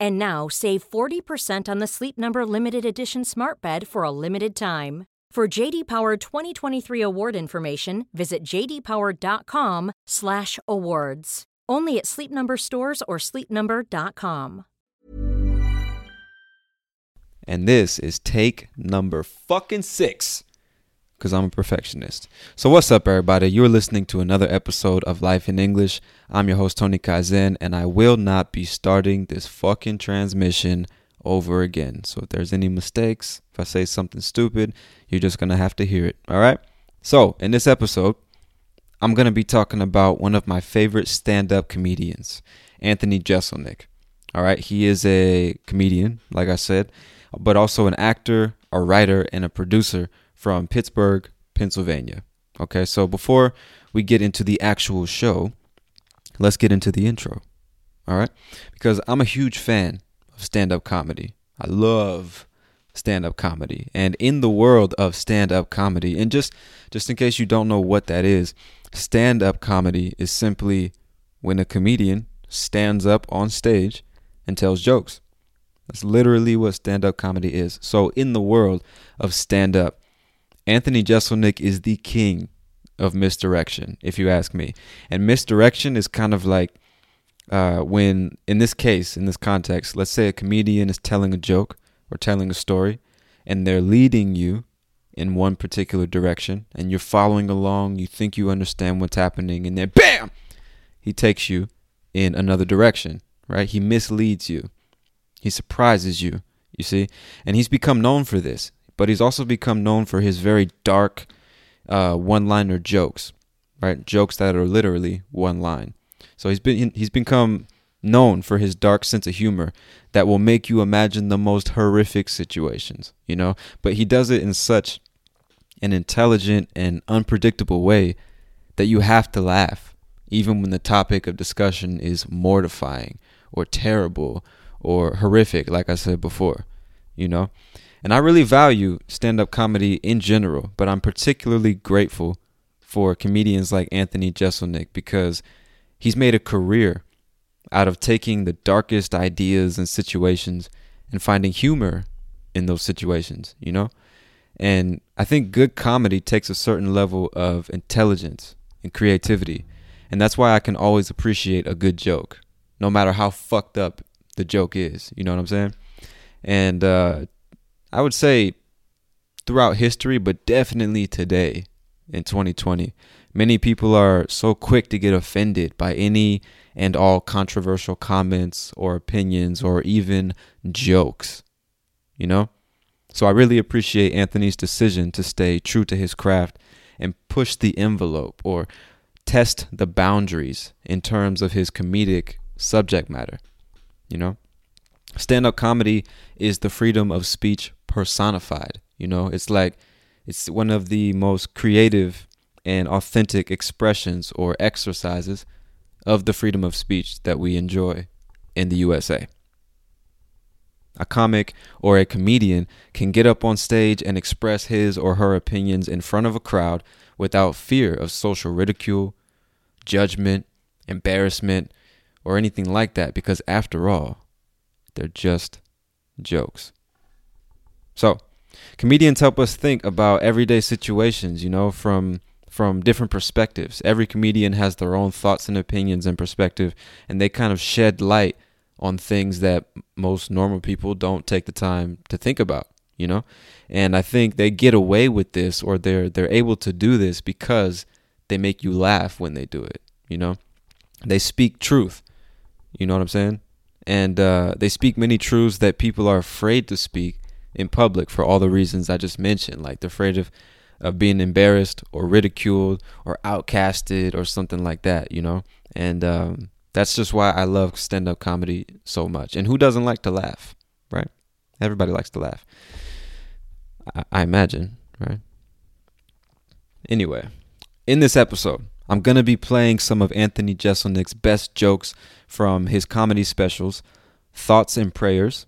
And now save 40% on the Sleep Number limited edition Smart Bed for a limited time. For JD Power 2023 award information, visit jdpower.com/awards. Only at Sleep Number stores or sleepnumber.com. And this is take number fucking six. Because I'm a perfectionist. So, what's up, everybody? You're listening to another episode of Life in English. I'm your host, Tony Kaizen, and I will not be starting this fucking transmission over again. So, if there's any mistakes, if I say something stupid, you're just going to have to hear it. All right? So, in this episode, I'm going to be talking about one of my favorite stand up comedians, Anthony Jeselnik. All right? He is a comedian, like I said, but also an actor, a writer, and a producer from Pittsburgh, Pennsylvania. Okay, so before we get into the actual show, let's get into the intro. All right, because I'm a huge fan of stand up comedy. I love stand up comedy. And in the world of stand up comedy, and just just in case you don't know what that is, stand up comedy is simply when a comedian stands up on stage and tells jokes. That's literally what stand up comedy is. So in the world of stand up, Anthony Jeselnik is the king of misdirection, if you ask me. And misdirection is kind of like uh, when, in this case, in this context, let's say a comedian is telling a joke or telling a story, and they're leading you in one particular direction, and you're following along, you think you understand what's happening, and then BAM! He takes you in another direction, right? He misleads you, he surprises you, you see? And he's become known for this but he's also become known for his very dark uh, one-liner jokes, right? Jokes that are literally one line. So he's been he's become known for his dark sense of humor that will make you imagine the most horrific situations, you know? But he does it in such an intelligent and unpredictable way that you have to laugh even when the topic of discussion is mortifying or terrible or horrific like I said before, you know? And I really value stand up comedy in general, but I'm particularly grateful for comedians like Anthony Jeselnik because he's made a career out of taking the darkest ideas and situations and finding humor in those situations, you know? And I think good comedy takes a certain level of intelligence and creativity. And that's why I can always appreciate a good joke, no matter how fucked up the joke is. You know what I'm saying? And uh, I would say throughout history, but definitely today in 2020, many people are so quick to get offended by any and all controversial comments or opinions or even jokes. You know? So I really appreciate Anthony's decision to stay true to his craft and push the envelope or test the boundaries in terms of his comedic subject matter. You know? Stand up comedy is the freedom of speech personified. You know, it's like it's one of the most creative and authentic expressions or exercises of the freedom of speech that we enjoy in the USA. A comic or a comedian can get up on stage and express his or her opinions in front of a crowd without fear of social ridicule, judgment, embarrassment, or anything like that because, after all, they're just jokes. So, comedians help us think about everyday situations, you know, from from different perspectives. Every comedian has their own thoughts and opinions and perspective, and they kind of shed light on things that most normal people don't take the time to think about, you know? And I think they get away with this or they're they're able to do this because they make you laugh when they do it, you know? They speak truth. You know what I'm saying? And uh, they speak many truths that people are afraid to speak in public for all the reasons I just mentioned. Like they're afraid of of being embarrassed or ridiculed or outcasted or something like that, you know? And um, that's just why I love stand up comedy so much. And who doesn't like to laugh, right? Everybody likes to laugh. I, I imagine, right? Anyway, in this episode, I'm going to be playing some of Anthony Jeselnik's best jokes from his comedy specials, Thoughts and Prayers,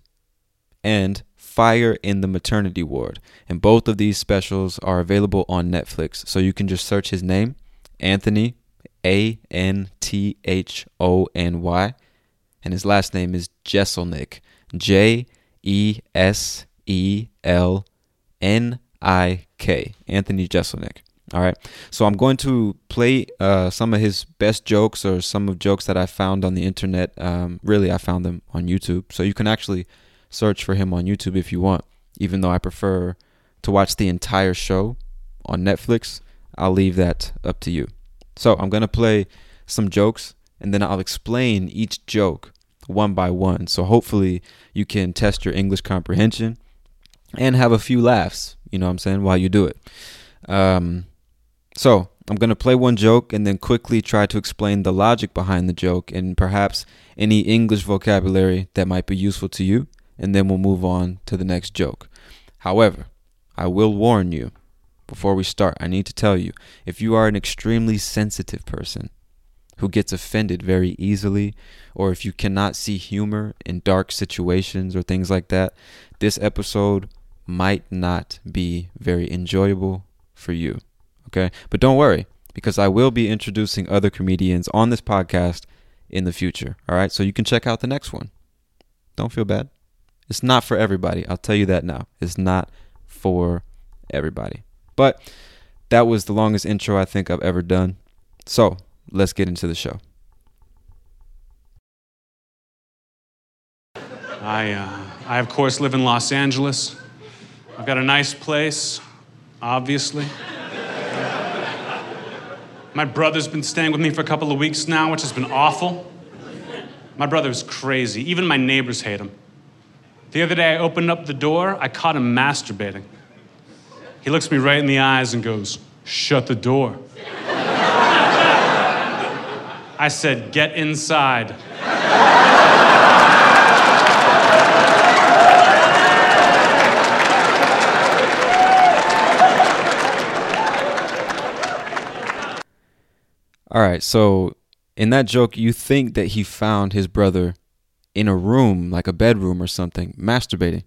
and Fire in the Maternity Ward. And both of these specials are available on Netflix. So you can just search his name, Anthony, A N T H O N Y. And his last name is Jeselnik, J E S E L N I K. Anthony Jeselnik. All right. So I'm going to play uh, some of his best jokes or some of jokes that I found on the internet. Um, really, I found them on YouTube. So you can actually search for him on YouTube if you want. Even though I prefer to watch the entire show on Netflix, I'll leave that up to you. So I'm going to play some jokes and then I'll explain each joke one by one. So hopefully you can test your English comprehension and have a few laughs, you know what I'm saying, while you do it. Um, so I'm going to play one joke and then quickly try to explain the logic behind the joke and perhaps any English vocabulary that might be useful to you and then we'll move on to the next joke. However, I will warn you before we start, I need to tell you if you are an extremely sensitive person who gets offended very easily, or if you cannot see humor in dark situations or things like that, this episode might not be very enjoyable for you. Okay? But don't worry, because I will be introducing other comedians on this podcast in the future. All right? So you can check out the next one. Don't feel bad. It's not for everybody. I'll tell you that now. It's not for everybody. But that was the longest intro I think I've ever done. So let's get into the show. I, uh, I of course live in Los Angeles. I've got a nice place, obviously. My brother's been staying with me for a couple of weeks now, which has been awful. My brother's crazy. Even my neighbors hate him. The other day, I opened up the door, I caught him masturbating. He looks me right in the eyes and goes, Shut the door. I said, Get inside. All right, so in that joke, you think that he found his brother in a room, like a bedroom or something, masturbating.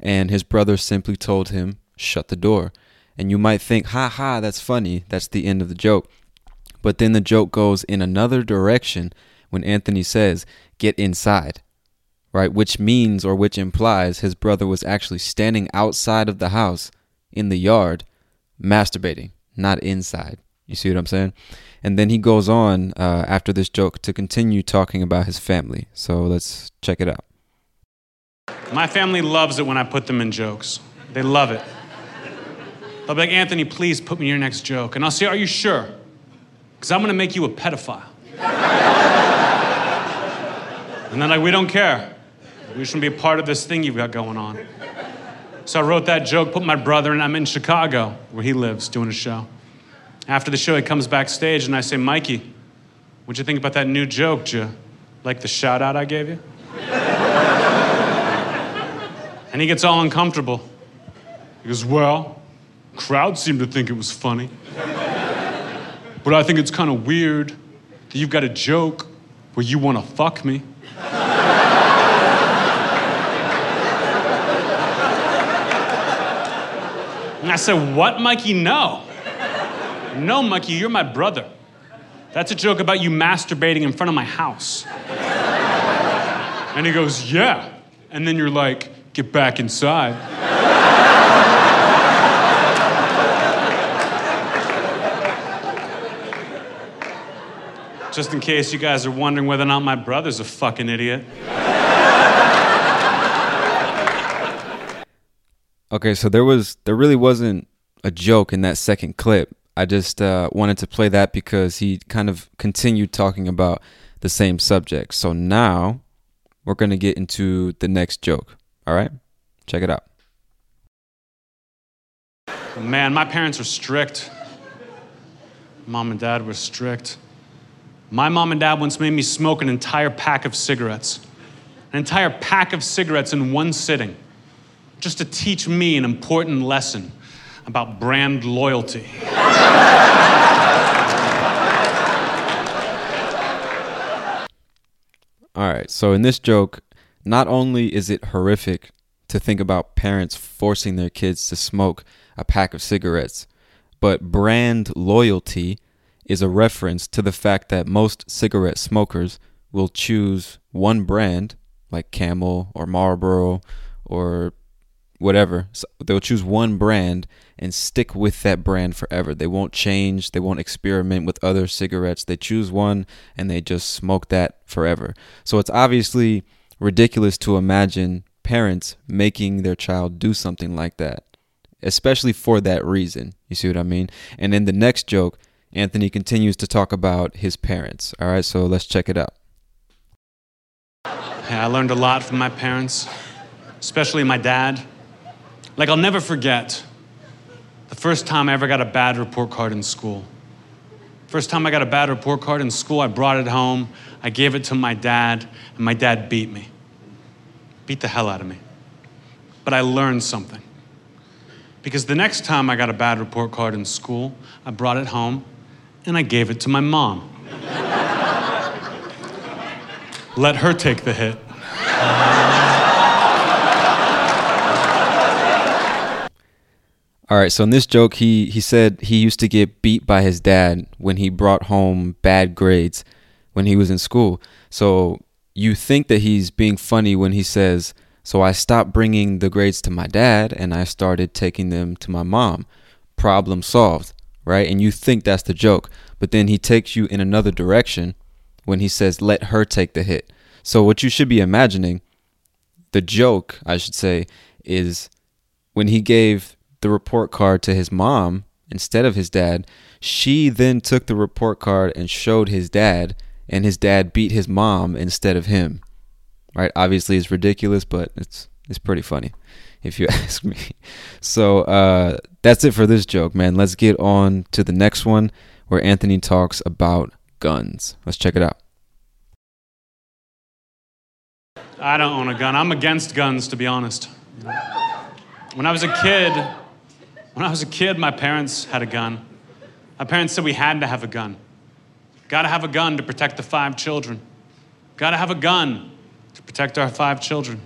And his brother simply told him, shut the door. And you might think, ha ha, that's funny. That's the end of the joke. But then the joke goes in another direction when Anthony says, get inside, right? Which means or which implies his brother was actually standing outside of the house in the yard masturbating, not inside. You see what I'm saying? And then he goes on uh, after this joke to continue talking about his family. So let's check it out. My family loves it when I put them in jokes. They love it. They'll be like, Anthony, please put me in your next joke. And I'll say, Are you sure? Because I'm going to make you a pedophile. and then, like, we don't care. We shouldn't be a part of this thing you've got going on. So I wrote that joke, put my brother, and I'm in Chicago, where he lives, doing a show. After the show, he comes backstage and I say, Mikey, what'd you think about that new joke? Did you like the shout out I gave you? and he gets all uncomfortable. He goes, Well, crowd seemed to think it was funny. But I think it's kind of weird that you've got a joke where you want to fuck me. And I said, What, Mikey? No. No, Mikey, you're my brother. That's a joke about you masturbating in front of my house. And he goes, Yeah. And then you're like, Get back inside. Just in case you guys are wondering whether or not my brother's a fucking idiot. Okay, so there was there really wasn't a joke in that second clip. I just uh, wanted to play that because he kind of continued talking about the same subject. So now we're going to get into the next joke. All right? Check it out. Man, my parents were strict. Mom and dad were strict. My mom and dad once made me smoke an entire pack of cigarettes. An entire pack of cigarettes in one sitting, just to teach me an important lesson about brand loyalty. All right. So in this joke, not only is it horrific to think about parents forcing their kids to smoke a pack of cigarettes, but brand loyalty is a reference to the fact that most cigarette smokers will choose one brand like Camel or Marlboro or whatever. So they'll choose one brand and stick with that brand forever. They won't change, they won't experiment with other cigarettes. They choose one and they just smoke that forever. So it's obviously ridiculous to imagine parents making their child do something like that, especially for that reason. You see what I mean? And in the next joke, Anthony continues to talk about his parents. All right, so let's check it out. I learned a lot from my parents, especially my dad. Like, I'll never forget the first time I ever got a bad report card in school. First time I got a bad report card in school, I brought it home, I gave it to my dad, and my dad beat me. Beat the hell out of me. But I learned something. Because the next time I got a bad report card in school, I brought it home and I gave it to my mom. Let her take the hit. All right, so in this joke, he he said he used to get beat by his dad when he brought home bad grades when he was in school. So you think that he's being funny when he says, "So I stopped bringing the grades to my dad and I started taking them to my mom." Problem solved, right? And you think that's the joke, but then he takes you in another direction when he says, "Let her take the hit." So what you should be imagining, the joke, I should say, is when he gave the report card to his mom instead of his dad. She then took the report card and showed his dad, and his dad beat his mom instead of him. Right? Obviously, it's ridiculous, but it's it's pretty funny, if you ask me. So uh, that's it for this joke, man. Let's get on to the next one, where Anthony talks about guns. Let's check it out. I don't own a gun. I'm against guns, to be honest. When I was a kid, when I was a kid, my parents had a gun. My parents said we had to have a gun. Got to have a gun to protect the five children. Got to have a gun to protect our five children.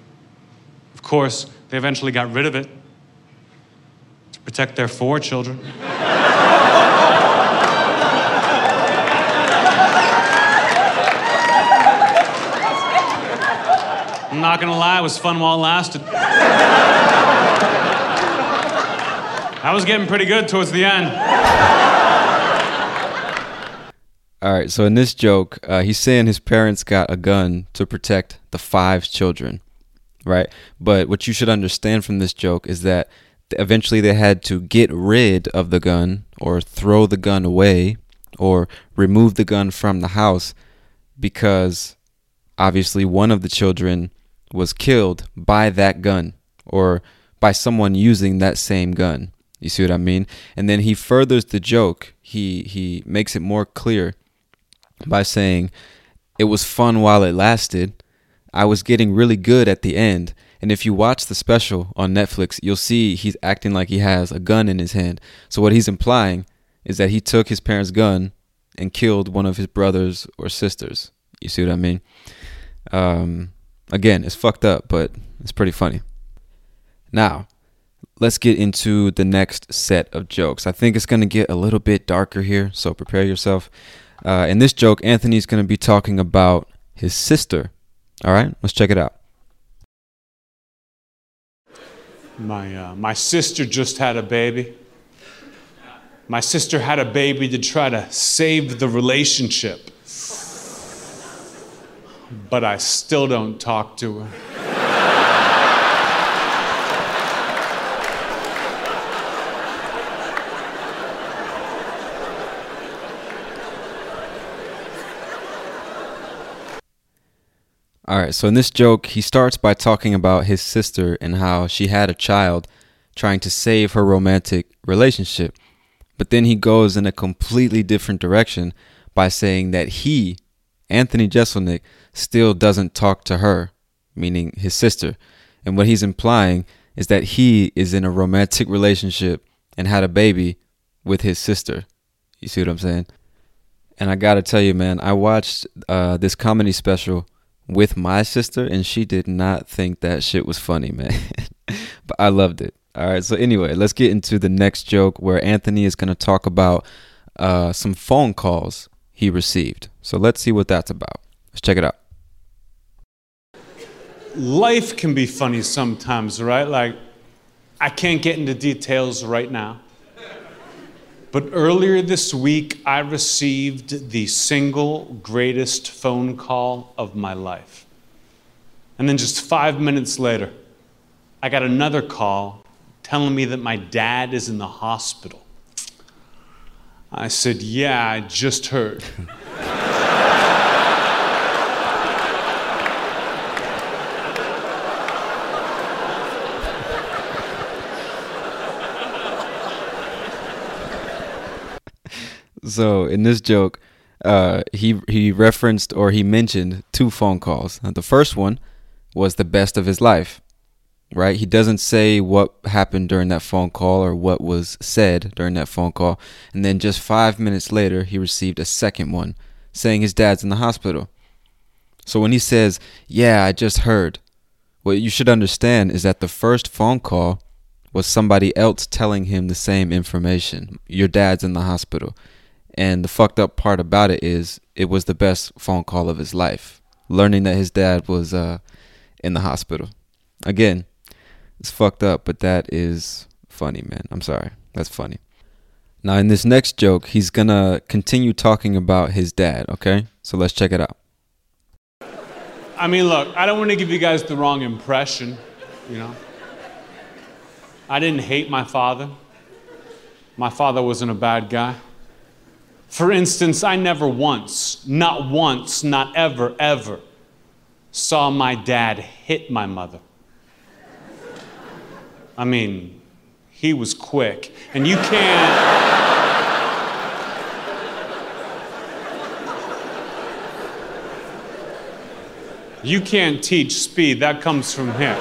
Of course, they eventually got rid of it to protect their four children. I'm not gonna lie, it was fun while it lasted. I was getting pretty good towards the end. All right, so in this joke, uh, he's saying his parents got a gun to protect the five children, right? But what you should understand from this joke is that eventually they had to get rid of the gun or throw the gun away or remove the gun from the house because obviously one of the children was killed by that gun or by someone using that same gun. You see what I mean? And then he furthers the joke. He he makes it more clear by saying it was fun while it lasted. I was getting really good at the end. And if you watch the special on Netflix, you'll see he's acting like he has a gun in his hand. So what he's implying is that he took his parents' gun and killed one of his brothers or sisters. You see what I mean? Um, again, it's fucked up, but it's pretty funny. Now, let's get into the next set of jokes. I think it's going to get a little bit darker here, so prepare yourself. Uh, in this joke, Anthony's going to be talking about his sister. All right, let's check it out. My, uh, my sister just had a baby. My sister had a baby to try to save the relationship. But I still don't talk to her. All right, so in this joke, he starts by talking about his sister and how she had a child trying to save her romantic relationship. But then he goes in a completely different direction by saying that he, Anthony Jeselnik, still doesn't talk to her, meaning his sister. And what he's implying is that he is in a romantic relationship and had a baby with his sister. You see what I'm saying? And I gotta tell you, man, I watched uh, this comedy special with my sister, and she did not think that shit was funny, man. but I loved it. All right. So anyway, let's get into the next joke where Anthony is going to talk about uh, some phone calls he received. So let's see what that's about. Let's check it out. Life can be funny sometimes, right? Like, I can't get into details right now. But earlier this week, I received the single greatest phone call of my life. And then just five minutes later, I got another call telling me that my dad is in the hospital. I said, Yeah, I just heard. So in this joke, uh, he he referenced or he mentioned two phone calls. the first one was the best of his life, right? He doesn't say what happened during that phone call or what was said during that phone call, and then just five minutes later, he received a second one saying his dad's in the hospital. So when he says, "Yeah, I just heard," what you should understand is that the first phone call was somebody else telling him the same information. Your dad's in the hospital. And the fucked up part about it is it was the best phone call of his life. Learning that his dad was uh, in the hospital. Again, it's fucked up, but that is funny, man. I'm sorry. That's funny. Now, in this next joke, he's gonna continue talking about his dad, okay? So let's check it out. I mean, look, I don't want to give you guys the wrong impression, you know. I didn't hate my father. My father wasn't a bad guy. For instance, I never once, not once, not ever, ever, saw my dad hit my mother. I mean, he was quick. And you can't. You can't teach speed, that comes from him.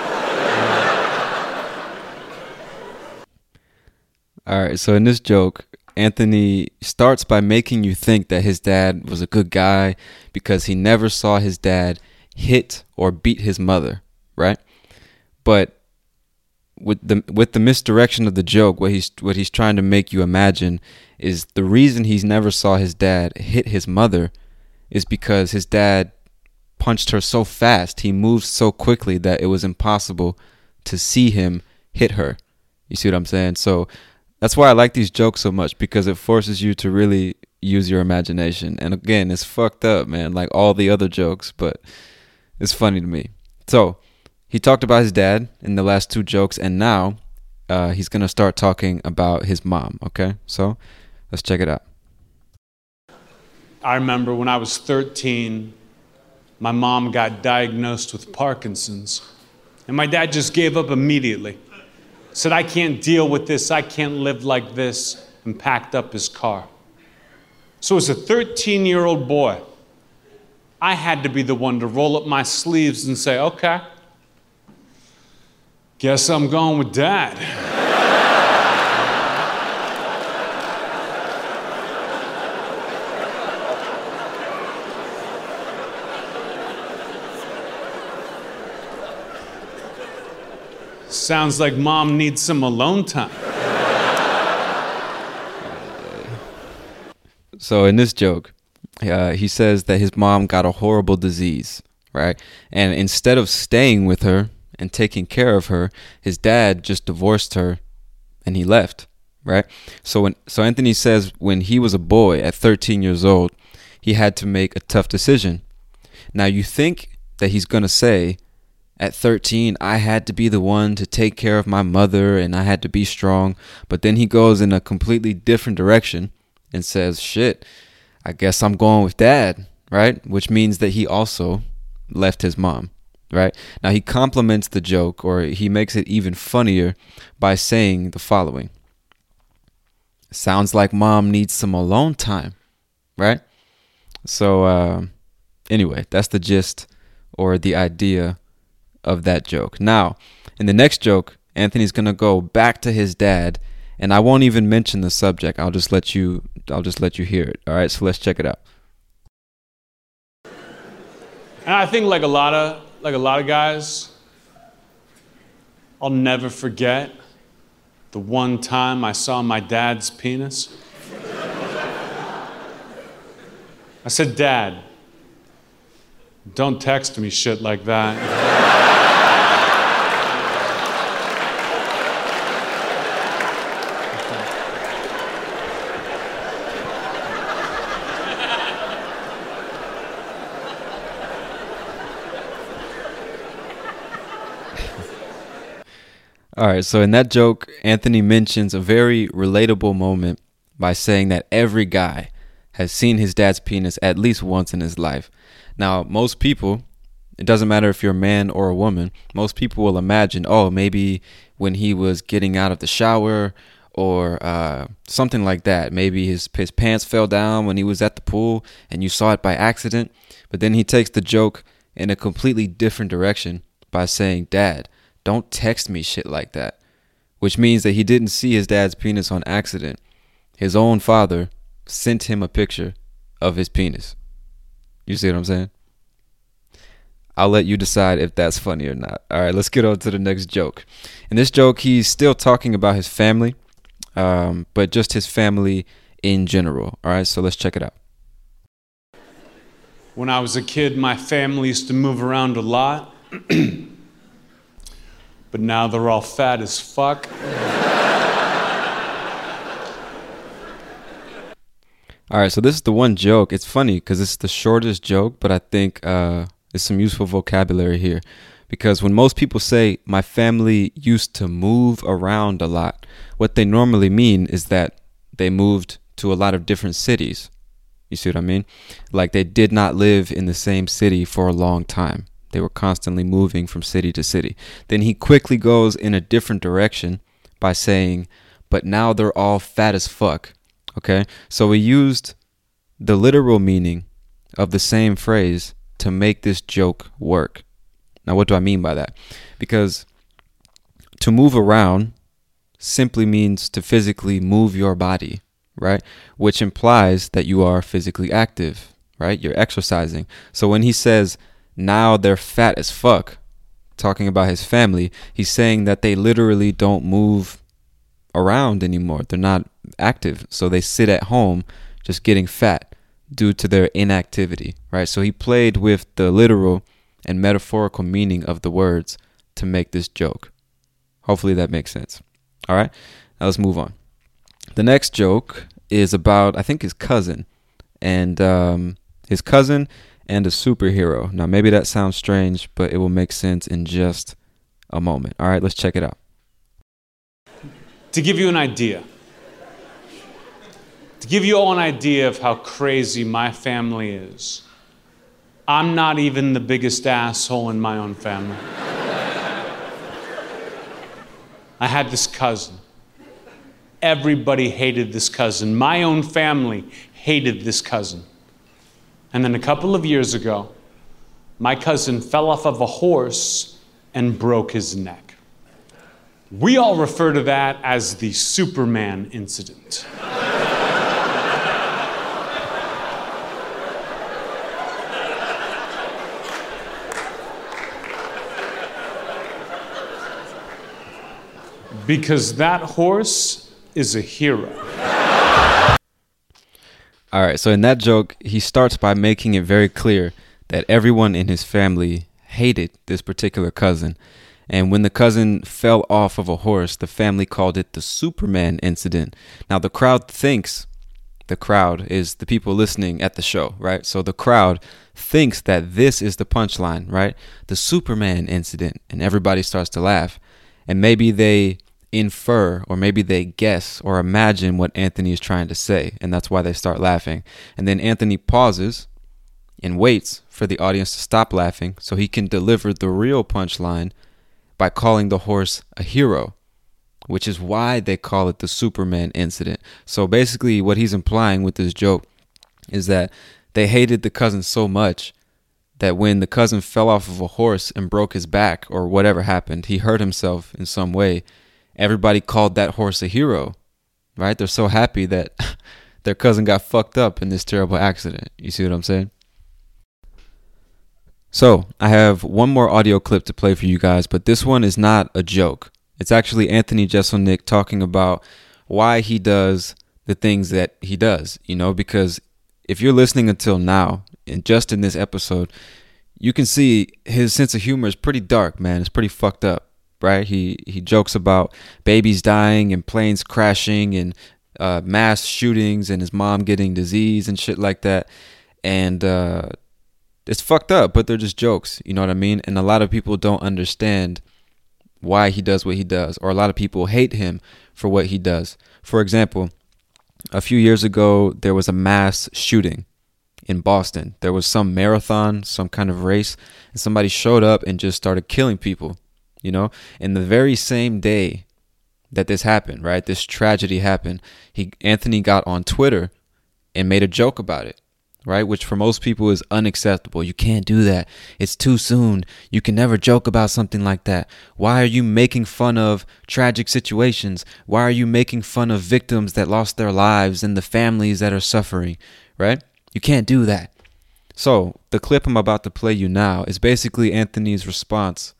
All right, so in this joke, Anthony starts by making you think that his dad was a good guy because he never saw his dad hit or beat his mother, right? But with the with the misdirection of the joke, what he's what he's trying to make you imagine is the reason he's never saw his dad hit his mother is because his dad punched her so fast, he moved so quickly that it was impossible to see him hit her. You see what I'm saying? So that's why I like these jokes so much because it forces you to really use your imagination. And again, it's fucked up, man, like all the other jokes, but it's funny to me. So, he talked about his dad in the last two jokes, and now uh, he's going to start talking about his mom, okay? So, let's check it out. I remember when I was 13, my mom got diagnosed with Parkinson's, and my dad just gave up immediately said, I can't deal with this, I can't live like this, and packed up his car. So, as a 13 year old boy, I had to be the one to roll up my sleeves and say, okay, guess I'm going with dad. Sounds like mom needs some alone time. So in this joke, uh, he says that his mom got a horrible disease, right? And instead of staying with her and taking care of her, his dad just divorced her and he left, right? So when so Anthony says when he was a boy at 13 years old, he had to make a tough decision. Now you think that he's going to say at 13 I had to be the one to take care of my mother and I had to be strong, but then he goes in a completely different direction and says, "Shit, I guess I'm going with dad," right? Which means that he also left his mom right? Now he complements the joke or he makes it even funnier by saying the following Sounds like mom needs some alone time, right? So, uh, anyway, that's the gist or the idea of that joke. Now, in the next joke, Anthony's going to go back to his dad and I won't even mention the subject. I'll just let you I'll just let you hear it. All right? So let's check it out. And I think like a lot of like a lot of guys, I'll never forget the one time I saw my dad's penis. I said, Dad, don't text me shit like that. All right, so in that joke, Anthony mentions a very relatable moment by saying that every guy has seen his dad's penis at least once in his life. Now, most people, it doesn't matter if you're a man or a woman, most people will imagine, oh, maybe when he was getting out of the shower or uh, something like that. Maybe his, his pants fell down when he was at the pool and you saw it by accident. But then he takes the joke in a completely different direction by saying, Dad, don't text me shit like that. Which means that he didn't see his dad's penis on accident. His own father sent him a picture of his penis. You see what I'm saying? I'll let you decide if that's funny or not. All right, let's get on to the next joke. In this joke, he's still talking about his family, um, but just his family in general. All right, so let's check it out. When I was a kid, my family used to move around a lot. but now they're all fat as fuck. All right, so this is the one joke. It's funny because it's the shortest joke, but I think uh, there's some useful vocabulary here. Because when most people say, my family used to move around a lot, what they normally mean is that they moved to a lot of different cities. You see what I mean? Like they did not live in the same city for a long time. They were constantly moving from city to city. Then he quickly goes in a different direction by saying, but now they're all fat as fuck. Okay? So we used the literal meaning of the same phrase to make this joke work. Now, what do I mean by that? Because to move around simply means to physically move your body, right? Which implies that you are physically active, right? You're exercising. So when he says, now they're fat as fuck. Talking about his family, he's saying that they literally don't move around anymore. They're not active. So they sit at home just getting fat due to their inactivity, right? So he played with the literal and metaphorical meaning of the words to make this joke. Hopefully that makes sense. All right, now let's move on. The next joke is about, I think, his cousin. And um, his cousin and a superhero. Now, maybe that sounds strange, but it will make sense in just a moment. All right, let's check it out. To give you an idea, to give you all an idea of how crazy my family is, I'm not even the biggest asshole in my own family. I had this cousin. Everybody hated this cousin. My own family hated this cousin. And then a couple of years ago, my cousin fell off of a horse and broke his neck. We all refer to that as the Superman incident. Because that horse is a hero. All right, so in that joke, he starts by making it very clear that everyone in his family hated this particular cousin. And when the cousin fell off of a horse, the family called it the Superman incident. Now, the crowd thinks the crowd is the people listening at the show, right? So the crowd thinks that this is the punchline, right? The Superman incident. And everybody starts to laugh. And maybe they infer or maybe they guess or imagine what Anthony is trying to say. And that's why they start laughing. And then Anthony pauses and waits for the audience to stop laughing so he can deliver the real punchline by calling the horse a hero, which is why they call it the Superman incident. So basically, what he's implying with this joke is that they hated the cousin so much that when the cousin fell off of a horse and broke his back or whatever happened, he hurt himself in some way, everybody called that horse a hero, right? They're so happy that their cousin got fucked up in this terrible accident. You see what I'm saying? So, I have one more audio clip to play for you guys, but this one is not a joke. It's actually Anthony Jeselnik talking about why he does the things that he does, you know, because if you're listening until now, and just in this episode, you can see his sense of humor is pretty dark, man. It's pretty fucked up, right? He he jokes about babies dying and planes crashing and uh, mass shootings and his mom getting disease and shit like that. And uh, it's fucked up, but they're just jokes. You know what I mean? And a lot of people don't understand why he does what he does, or a lot of people hate him for what he does. For example, a few years ago, there was a mass shooting in Boston. There was some marathon, some kind of race, and somebody showed up and just started killing people, you know? And the very same day that this happened, right? This tragedy happened, he Anthony got on Twitter and made a joke about it right? Which for most people is unacceptable. You can't do that. It's too soon. You can never joke about something like that. Why are you making fun of tragic situations? Why are you making fun of victims that lost their lives and the families that are suffering, right? You can't do that. So, the clip I'm about to play you now is basically Anthony's response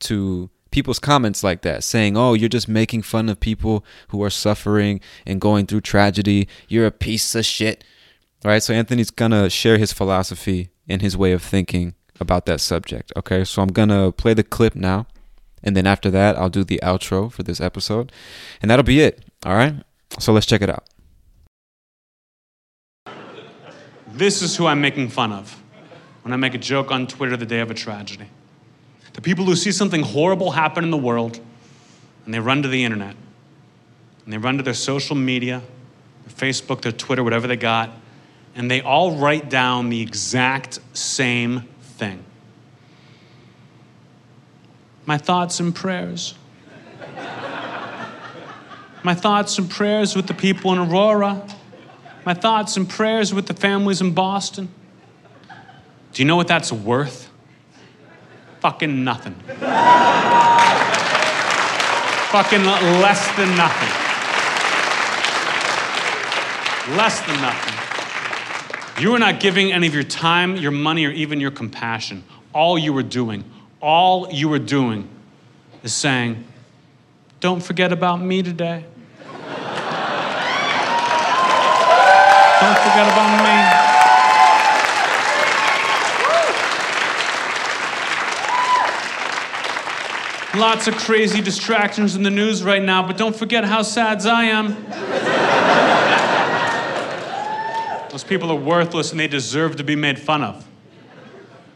to people's comments like that, saying, Oh, you're just making fun of people who are suffering and going through tragedy. You're a piece of shit right? So Anthony's gonna share his philosophy and his way of thinking about that subject. Okay, so I'm gonna play the clip now, and then after that, I'll do the outro for this episode, and that'll be it. All right, so let's check it out. This is who I'm making fun of when I make a joke on Twitter the day of a tragedy. The people who see something horrible happen in the world and they run to the internet and they run to their social media, their Facebook, their Twitter, whatever they got, and they all write down the exact same thing. My thoughts and prayers. My thoughts and prayers with the people in Aurora. My thoughts and prayers with the families in Boston. Do you know what that's worth? Fucking nothing. Fucking less than nothing. Less than nothing. You are not giving any of your time, your money, or even your compassion. All you are doing, all you are doing is saying, Don't forget about me today. Don't forget about me. Lots of crazy distractions in the news right now, but don't forget how sad I am. Those people are worthless and they deserve to be made fun of.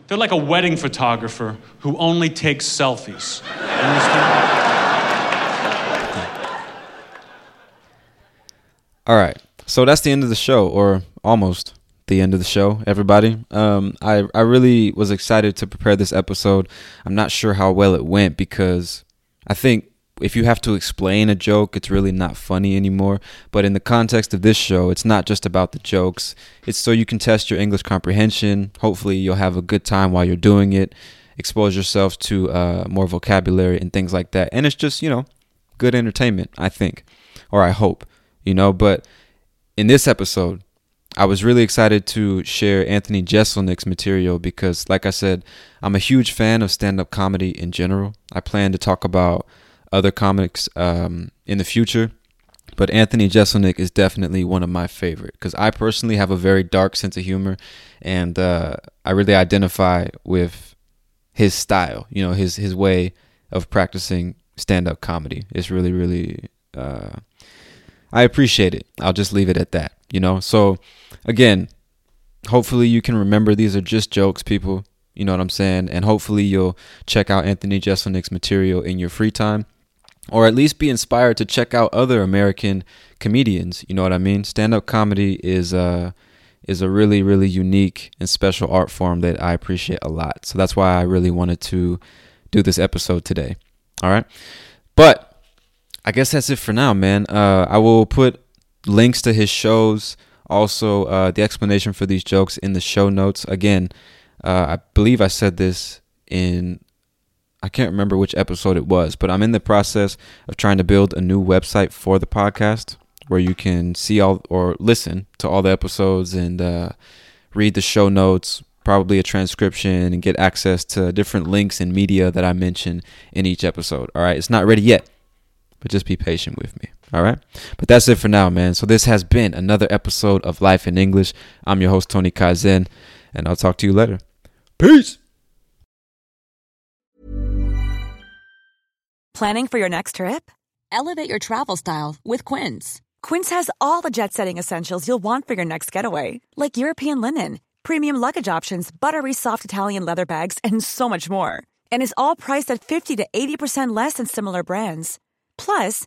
They're like a wedding photographer who only takes selfies. All right. So that's the end of the show, or almost the end of the show, everybody. Um, I, I really was excited to prepare this episode. I'm not sure how well it went because I think if you have to explain a joke, it's really not funny anymore. But in the context of this show, it's not just about the jokes. It's so you can test your English comprehension. Hopefully, you'll have a good time while you're doing it. Expose yourself to uh, more vocabulary and things like that. And it's just, you know, good entertainment, I think, or I hope, you know. But in this episode, I was really excited to share Anthony Jeselnik's material because, like I said, I'm a huge fan of stand up comedy in general. I plan to talk about other comics um, in the future. But Anthony Jeselnik is definitely one of my favorite because I personally have a very dark sense of humor, and uh, I really identify with his style. You know, his his way of practicing stand up comedy. It's really really. Uh, I appreciate it. I'll just leave it at that. You know. So again, hopefully you can remember these are just jokes, people. You know what I'm saying? And hopefully you'll check out Anthony Jeselnik's material in your free time or at least be inspired to check out other American comedians. You know what I mean? Stand up comedy is a is a really really unique and special art form that I appreciate a lot. So that's why I really wanted to do this episode today. All right, but I guess that's it for now, man. Uh, I will put links to his shows, also uh, the explanation for these jokes in the show notes. Again, uh, I believe I said this in I can't remember which episode it was, but I'm in the process of trying to build a new website for the podcast where you can see all or listen to all the episodes and uh, read the show notes, probably a transcription, and get access to different links and media that I mention in each episode. All right, it's not ready yet, but just be patient with me. All right, but that's it for now, man. So this has been another episode of Life in English. I'm your host Tony Kaizen, and I'll talk to you later. Peace. Planning for your next trip? Elevate your travel style with Quince. Quince has all the jet setting essentials you'll want for your next getaway, like European linen, premium luggage options, buttery soft Italian leather bags, and so much more. And is all priced at 50 to 80% less than similar brands. Plus,